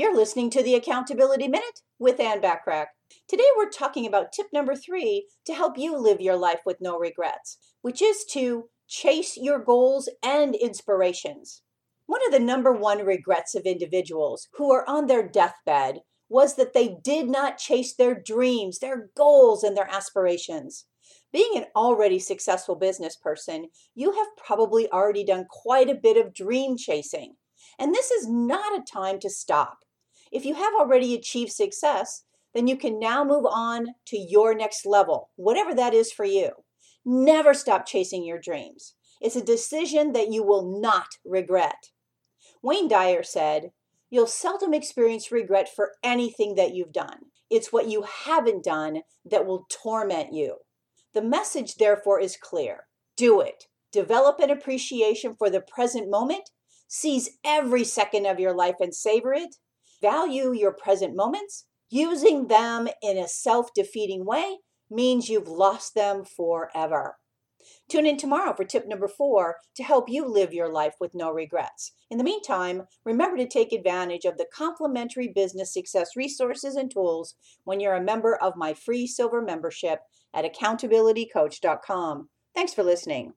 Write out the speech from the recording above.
You're listening to the Accountability Minute with Anne Bachrach. Today we're talking about tip number three to help you live your life with no regrets, which is to chase your goals and inspirations. One of the number one regrets of individuals who are on their deathbed was that they did not chase their dreams, their goals, and their aspirations. Being an already successful business person, you have probably already done quite a bit of dream chasing. And this is not a time to stop. If you have already achieved success, then you can now move on to your next level, whatever that is for you. Never stop chasing your dreams. It's a decision that you will not regret. Wayne Dyer said, You'll seldom experience regret for anything that you've done. It's what you haven't done that will torment you. The message, therefore, is clear do it. Develop an appreciation for the present moment Seize every second of your life and savor it. Value your present moments. Using them in a self defeating way means you've lost them forever. Tune in tomorrow for tip number four to help you live your life with no regrets. In the meantime, remember to take advantage of the complimentary business success resources and tools when you're a member of my free silver membership at accountabilitycoach.com. Thanks for listening.